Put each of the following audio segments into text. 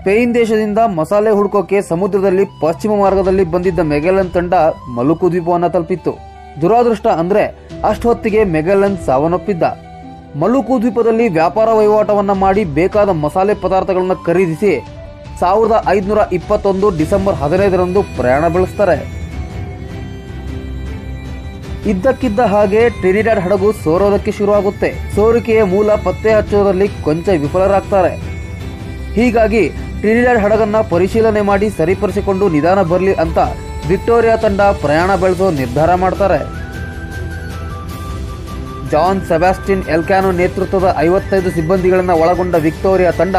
Spain ದೇಶದಿಂದ ಮಸಾಲೆ ಹುಡುಕೋಕೆ ಸಮುದ್ರದಲ್ಲಿ ಪಶ್ಚಿಮ ಮಾರ್ಗದಲ್ಲಿ ಬಂದಿದ್ದ ಮೆಗೆಲನ್ ತಂಡ ಮಲುಕು ದ್ವೀಪವನ್ನು ತಲುಪಿತ್ತು. ದುರಾದೃಷ್ಟ ಅಂದ್ರೆ ಅಷ್ಟೊತ್ತಿಗೆ ಮೆಗೆಲನ್ ಸಾವನ್ನಪ್ಪಿದ್ದ. ಮಲುಕು ದ್ವೀಪದಲ್ಲಿ ವ್ಯಾಪಾರ ವಹಿವಾಟವನ್ನ ಮಾಡಿ ಬೇಕಾದ ಮಸಾಲೆ ಪದಾರ್ಥಗಳನ್ನ ಖರೀದಿಸಿ ಸಾವಿರದ ಐದುನೂರ ಇಪ್ಪತ್ತೊಂದು ಡಿಸೆಂಬರ್ ಹದಿನೈದರಂದು ಪ್ರಯಾಣ ಬೆಳೆಸ್ತಾರೆ. ಇದ್ದಕ್ಕಿದ್ದ ಹಾಗೆ ಟ್ರಿನಿಡಾಡ್ ಹಡಗು ಸೋರೋದಕ್ಕೆ ಶುರುವಾಗುತ್ತೆ. ಸೋರಿಕೆಯ ಮೂಲ ಪತ್ತೆ ಹಚ್ಚುವುದರಲ್ಲಿ ಕೊಂಚ ವಿಫಲರಾಗ್ತಾರೆ. ಹೀಗಾಗಿ ಟ್ರಿನಿಡಾಡ್ ಹಡಗನ್ನ ಪರಿಶೀಲನೆ ಮಾಡಿ ಸರಿಪಡಿಸಿಕೊಂಡು ನಿಧಾನ ಬರಲಿ ಅಂತ ವಿಕ್ಟೋರಿಯಾ ತಂಡ ಪ್ರಯಾಣ ಬೆಳೆಸೋ ನಿರ್ಧಾರ ಮಾಡ್ತಾರೆ. ಜಾನ್ ಸೆಬಾಸ್ಟಿನ್ ಎಲ್ಕ್ಯಾನೋ ನೇತೃತ್ವದ ಐವತ್ತೈದು ಸಿಬ್ಬಂದಿಗಳನ್ನು ಒಳಗೊಂಡ ವಿಕ್ಟೋರಿಯಾ ತಂಡ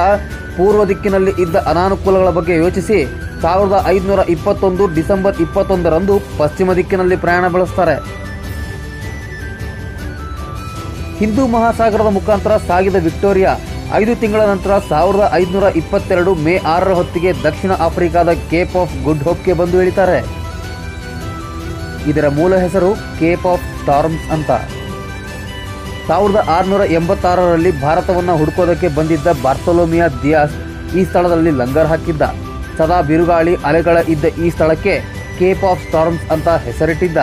ಪೂರ್ವ ದಿಕ್ಕಿನಲ್ಲಿ ಇದ್ದ ಅನಾನುಕೂಲಗಳ ಬಗ್ಗೆ ಯೋಚಿಸಿ ಸಾವಿರದ ಐದುನೂರ ಇಪ್ಪತ್ತೊಂದು ಡಿಸೆಂಬರ್ ಇಪ್ಪತ್ತೊಂದರಂದು ಪಶ್ಚಿಮ ದಿಕ್ಕಿನಲ್ಲಿ ಪ್ರಯಾಣ ಬೆಳೆಸ್ತಾರೆ. ಹಿಂದೂ ಮಹಾಸಾಗರದ ಮುಖಾಂತರ ಸಾಗಿದ ವಿಕ್ಟೋರಿಯಾ ಐದು ತಿಂಗಳ ನಂತರ ಸಾವಿರದ ಐದುನೂರ ಇಪ್ಪತ್ತೆರಡು ಮೇ ಆರರ ಹೊತ್ತಿಗೆ ದಕ್ಷಿಣ ಆಫ್ರಿಕಾದ ಕೇಪ್ ಆಫ್ ಗುಡ್ ಹೋಪ್ಗೆ ಬಂದು ಇಳಿತಾರೆ ಇದರ ಮೂಲ ಹೆಸರು ಕೇಪ್ ಆಫ್ ಸ್ಟಾರ್ಮ್ಸ್ ಅಂತ. ಸಾವಿರದ ಆರುನೂರ ಎಂಬತ್ತಾರರಲ್ಲಿ ಭಾರತವನ್ನು ಹುಡುಕೋದಕ್ಕೆ ಬಂದಿದ್ದ ಬಾರ್ತೊಲೋಮಿಯಾ ದಿಯಾಸ್ ಈ ಸ್ಥಳದಲ್ಲಿ ಲಂಗರ್ ಹಾಕಿದ್ದ. ಸದಾ ಬಿರುಗಾಳಿ ಅಲೆಗಳ ಇದ್ದ ಈ ಸ್ಥಳಕ್ಕೆ ಕೇಪ್ ಆಫ್ ಸ್ಟಾರ್ಮ್ಸ್ ಅಂತ ಹೆಸರಿಟ್ಟಿದ್ದ.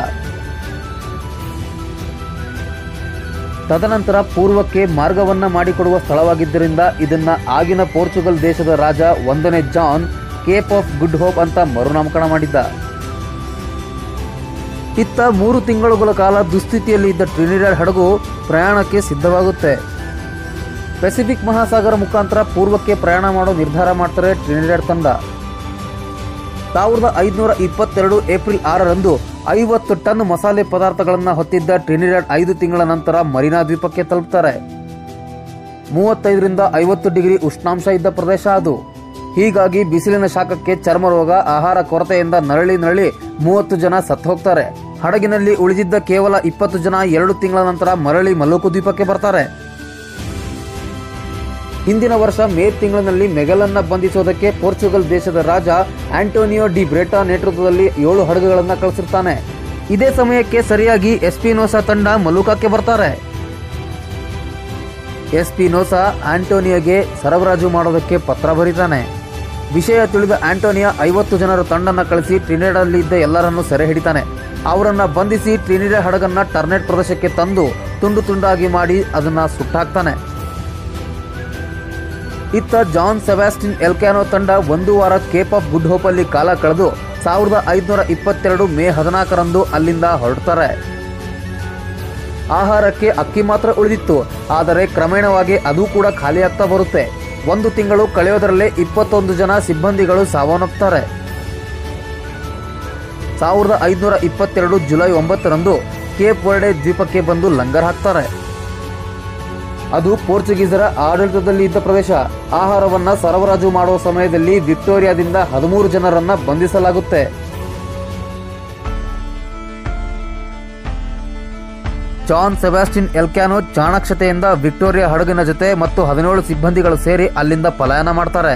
ತದನಂತರ ಪೂರ್ವಕ್ಕೆ ಮಾರ್ಗವನ್ನ ಮಾಡಿಕೊಡುವ ಸ್ಥಳವಾಗಿದ್ದರಿಂದ ಇದನ್ನ ಆಗಿನ ಪೋರ್ಚುಗಲ್ ದೇಶದ ರಾಜ ಒಂದನೇ John, Cape of Good Hope ಅಂತ ಮರುನಾಮಕರಣ ಮಾಡಿದ್ದ. ಇತ್ತ ಮೂರು ತಿಂಗಳುಗಳ ಕಾಲ ದುಸ್ಥಿತಿಯಲ್ಲಿ ಇದ್ದ ಟ್ರಿನಿಡಾಡ್ ಹಡಗು ಪ್ರಯಾಣಕ್ಕೆ ಸಿದ್ಧವಾಗುತ್ತೆ. ಪೆಸಿಫಿಕ್ ಮಹಾಸಾಗರ ಮುಖಾಂತರ ಪೂರ್ವಕ್ಕೆ ಪ್ರಯಾಣ ಮಾಡೋ ನಿರ್ಧಾರ ಮಾಡ್ತಾರೆ ಟ್ರಿನಿಡಾಡ್ ತಂಡ. ಸಾವಿರದ ಐದುನೂರ ಇಪ್ಪತ್ತೆರಡು ಏಪ್ರಿಲ್ ಆರರಂದು ಐವತ್ತು ಟನ್ ಮಸಾಲೆ ಪದಾರ್ಥಗಳನ್ನು ಹೊತ್ತಿದ್ದ ಟ್ರಿನಿಡಾಡ್ ಐದು ತಿಂಗಳ ನಂತರ ಮರಿನಾ ದ್ವೀಪಕ್ಕೆ ತಲುಪ್ತಾರೆ. ಮೂವತ್ತೈದರಿಂದ ಐವತ್ತು ಡಿಗ್ರಿ ಉಷ್ಣಾಂಶ ಇದ್ದ ಪ್ರದೇಶ ಅದು. ಹೀಗಾಗಿ ಬಿಸಿಲಿನ ಶಾಖಕ್ಕೆ ಚರ್ಮ ರೋಗ, ಆಹಾರ ಕೊರತೆಯಿಂದ ನರಳಿ ನರಳಿ ಮೂವತ್ತು ಜನ ಸತ್ತು ಹೋಗ್ತಾರೆ ಹಡಗಿನಲ್ಲಿ ಉಳಿದಿದ್ದ ಕೇವಲ ಇಪ್ಪತ್ತು ಜನ ಎರಡು ತಿಂಗಳ ನಂತರ ಮರಳಿ ಮಲ್ಲೂಕು ದ್ವೀಪಕ್ಕೆ ಬರ್ತಾರೆ. ಹಿಂದಿನ ವರ್ಷ ಮೇ ತಿಂಗಳಿನಲ್ಲಿ ಮೆಗಲನ್ನ ಬಂಧಿಸೋದಕ್ಕೆ ಪೋರ್ಚುಗಲ್ ದೇಶದ ರಾಜ ಆಂಟೋನಿಯೋ ಡಿ ಬ್ರೇಟಾ ನೇತೃತ್ವದಲ್ಲಿ ಏಳು ಹಡಗುಗಳನ್ನು ಕಳಿಸಿರ್ತಾನೆ. ಇದೇ ಸಮಯಕ್ಕೆ ಸರಿಯಾಗಿ ಎಸ್ಪಿನೋಸಾ ತಂಡ ಮಲುಕಾಕ್ಕೆ ಬರ್ತಾರೆ. ಎಸ್ಪಿನೋಸಾ ಆಂಟೋನಿಯೋಗೆ ಸರಬರಾಜು ಮಾಡೋದಕ್ಕೆ ಪತ್ರ ಬರೀತಾನೆ. ವಿಷಯ ತಿಳಿದ ಆಂಟೋನಿಯಾ ಐವತ್ತು ಜನರ ತಂಡನ್ನು ಕಳಿಸಿ ಟ್ರಿನಿಡಾದಲ್ಲಿ ಇದ್ದ ಎಲ್ಲರನ್ನೂ ಸೆರೆ ಹಿಡಿತಾನೆ. ಅವರನ್ನು ಬಂಧಿಸಿ ಟ್ರಿನಿಡ ಹಡಗನ್ನ ಟರ್ನೆಟ್ ಪ್ರದೇಶಕ್ಕೆ ತಂದು ತುಂಡು ತುಂಡಾಗಿ ಮಾಡಿ ಅದನ್ನ ಸುಟ್ಟಾಕ್ತಾನೆ. ಇತ್ತ ಜಾನ್ ಸೆಬಾಸ್ಟಿನ್ ಎಲ್ಕ್ಯಾನೋ ತಂಡ ಒಂದು ವಾರ ಕೇಪ್ ಆಫ್ ಗುಡ್ ಹೋಪ್ ಅಲ್ಲಿ ಕಾಲ ಕಳೆದು ಸಾವಿರದ ಐದುನೂರ ಇಪ್ಪತ್ತೆರಡು ಮೇ ಹದಿನಾಲ್ಕರಂದು ಅಲ್ಲಿಂದ ಹೊರಡ್ತಾರೆ. ಆಹಾರಕ್ಕೆ ಅಕ್ಕಿ ಮಾತ್ರ ಉಳಿದಿತ್ತು, ಆದರೆ ಕ್ರಮೇಣವಾಗಿ ಅದು ಕೂಡ ಖಾಲಿಯಾಗ್ತಾ ಬರುತ್ತೆ. ಒಂದು ತಿಂಗಳು ಕಳೆಯೋದರಲ್ಲೇ ಇಪ್ಪತ್ತೊಂದು ಜನ ಸಿಬ್ಬಂದಿಗಳು ಸಾವನ್ನಪ್ತಾರೆ. ಸಾವಿರದ ಐದುನೂರ ಇಪ್ಪತ್ತೆರಡು ಜುಲೈ ಒಂಬತ್ತರಂದು ಕೇಪ್ ವರ್ಡೆ ದ್ವೀಪಕ್ಕೆ ಬಂದು ಲಂಗರ್ ಹಾಕ್ತಾರೆ. ಅದು ಪೋರ್ಚುಗೀಸರ ಆಡಳಿತದಲ್ಲಿ ಇದ್ದ ಪ್ರದೇಶ. ಆಹಾರವನ್ನ ಸರಬರಾಜು ಮಾಡುವ ಸಮಯದಲ್ಲಿ ವಿಕ್ಟೋರಿಯಾದಿಂದ ಹದಿಮೂರು ಜನರನ್ನ ಬಂಧಿಸಲಾಗುತ್ತೆ. ಜಾನ್ ಸೆಬಾಸ್ಟಿನ್ ಎಲ್ಕ್ಯಾನೋ ಚಾಣಾಕ್ಷತೆಯಿಂದ ವಿಕ್ಟೋರಿಯಾ ಹಡಗಿನ ಜೊತೆ ಮತ್ತು ಹದಿನೇಳು ಸಿಬ್ಬಂದಿಗಳು ಸೇರಿ ಅಲ್ಲಿಂದ ಪಲಾಯನ ಮಾಡ್ತಾರೆ.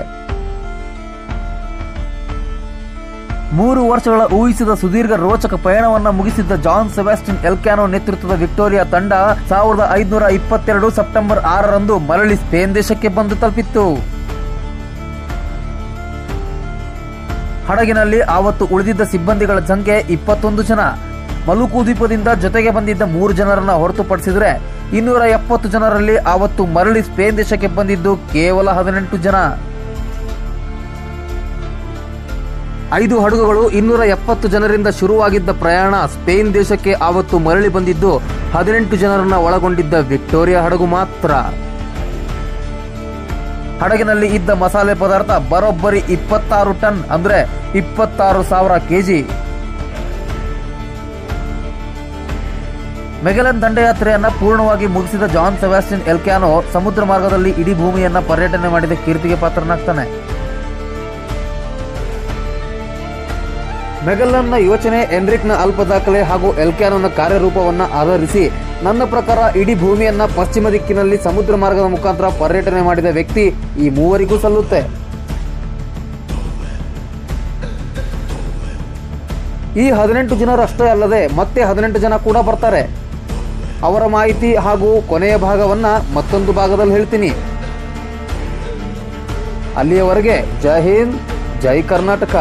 ಮೂರು ವರ್ಷಗಳ ಊಹಿಸಿದ ಸುದೀರ್ಘ ರೋಚಕ ಪಯಣವನ್ನ ಮುಗಿಸಿದ್ದ ಜಾನ್ ಸೆಬಾಸ್ಟಿನ್ ಎಲ್ಕ್ಯಾನೋ ನೇತೃತ್ವದ ವಿಕ್ಟೋರಿಯಾ ತಂಡ ಸಾವಿರದ ಐದುನೂರ ಇಪ್ಪತ್ತೆರಡು ಸೆಪ್ಟೆಂಬರ್ ಆರರಂದು ಮರಳಿ ಸ್ಪೇನ್ ದೇಶಕ್ಕೆ ಬಂದು ತಲುಪಿತ್ತು. ಹಡಗಿನಲ್ಲಿ ಆವತ್ತು ಉಳಿದಿದ್ದ ಸಿಬ್ಬಂದಿಗಳ ಸಂಖ್ಯೆ ಇಪ್ಪತ್ತೊಂದು ಜನ. ಮಲುಕು ದ್ವೀಪದಿಂದ ಜೊತೆಗೆ ಬಂದಿದ್ದ ಮೂರು ಜನರನ್ನ ಹೊರತುಪಡಿಸಿದರೆ ಇನ್ನೂರ ಎಪ್ಪತ್ತು ಜನರಲ್ಲಿ ಆವತ್ತು ಮರಳಿ ಸ್ಪೇನ್ ದೇಶಕ್ಕೆ ಬಂದಿದ್ದು ಕೇವಲ ಹದಿನೆಂಟು ಜನ. ಐದು ಹಡಗುಗಳು ಇನ್ನೂರ ಎಪ್ಪತ್ತು ಜನರಿಂದ ಶುರುವಾಗಿದ್ದ ಪ್ರಯಾಣ ಸ್ಪೇನ್ ದೇಶಕ್ಕೆ ಆವತ್ತು ಮರಳಿ ಬಂದಿದ್ದು ಹದಿನೆಂಟು ಜನರನ್ನ ಒಳಗೊಂಡಿದ್ದ ವಿಕ್ಟೋರಿಯಾ ಹಡಗು ಮಾತ್ರ. ಹಡಗಿನಲ್ಲಿ ಇದ್ದ ಮಸಾಲೆ ಪದಾರ್ಥ ಬರೋಬ್ಬರಿ ಇಪ್ಪತ್ತಾರು ಟನ್ ಅಂದ್ರೆ ಇಪ್ಪತ್ತಾರು ಸಾವಿರ ಕೆಜಿ. ಮೆಗಲನ್ ದಂಡಯಾತ್ರೆಯನ್ನ ಪೂರ್ಣವಾಗಿ ಮುಗಿಸಿದ ಜಾನ್ ಸೆಬಾಸ್ಟಿನ್ ಎಲ್ಕ್ಯಾನೋ ಸಮುದ್ರ ಮಾರ್ಗದಲ್ಲಿ ಇಡೀ ಭೂಮಿಯನ್ನ ಪರ್ಯಟನೆ ಮಾಡಿದ ಕೀರ್ತಿಗೆ ಪಾತ್ರನಾಗ್ತಾನೆ. ಮೆಗಲ್ಲನ್ನ ಯೋಚನೆ, ಎನ್ರಿಕ್ನ ಅಲ್ಪ ದಾಖಲೆ ಹಾಗೂ ಎಲ್ಕ್ಯಾನೋನ ಕಾರ್ಯರೂಪವನ್ನ ಆಧರಿಸಿ ನನ್ನ ಪ್ರಕಾರ ಇಡೀ ಭೂಮಿಯನ್ನ ಪಶ್ಚಿಮ ದಿಕ್ಕಿನಲ್ಲಿ ಸಮುದ್ರ ಮಾರ್ಗದ ಮುಖಾಂತರ ಪರ್ಯಟನೆ ಮಾಡಿದ ವ್ಯಕ್ತಿ ಈ ಮೂವರಿಗೂ ಸಲ್ಲುತ್ತೆ. ಈ ಹದಿನೆಂಟು ಜನರಷ್ಟೇ ಅಲ್ಲದೆ ಮತ್ತೆ ಹದಿನೆಂಟು ಜನ ಕೂಡ ಬರ್ತಾರೆ. ಅವರ ಮಾಹಿತಿ ಹಾಗೂ ಕೊನೆಯ ಭಾಗವನ್ನ ಮತ್ತೊಂದು ಭಾಗದಲ್ಲಿ ಹೇಳ್ತೀನಿ. ಅಲ್ಲಿಯವರೆಗೆ ಜೈ ಹಿಂದ್, ಜೈ ಕರ್ನಾಟಕ.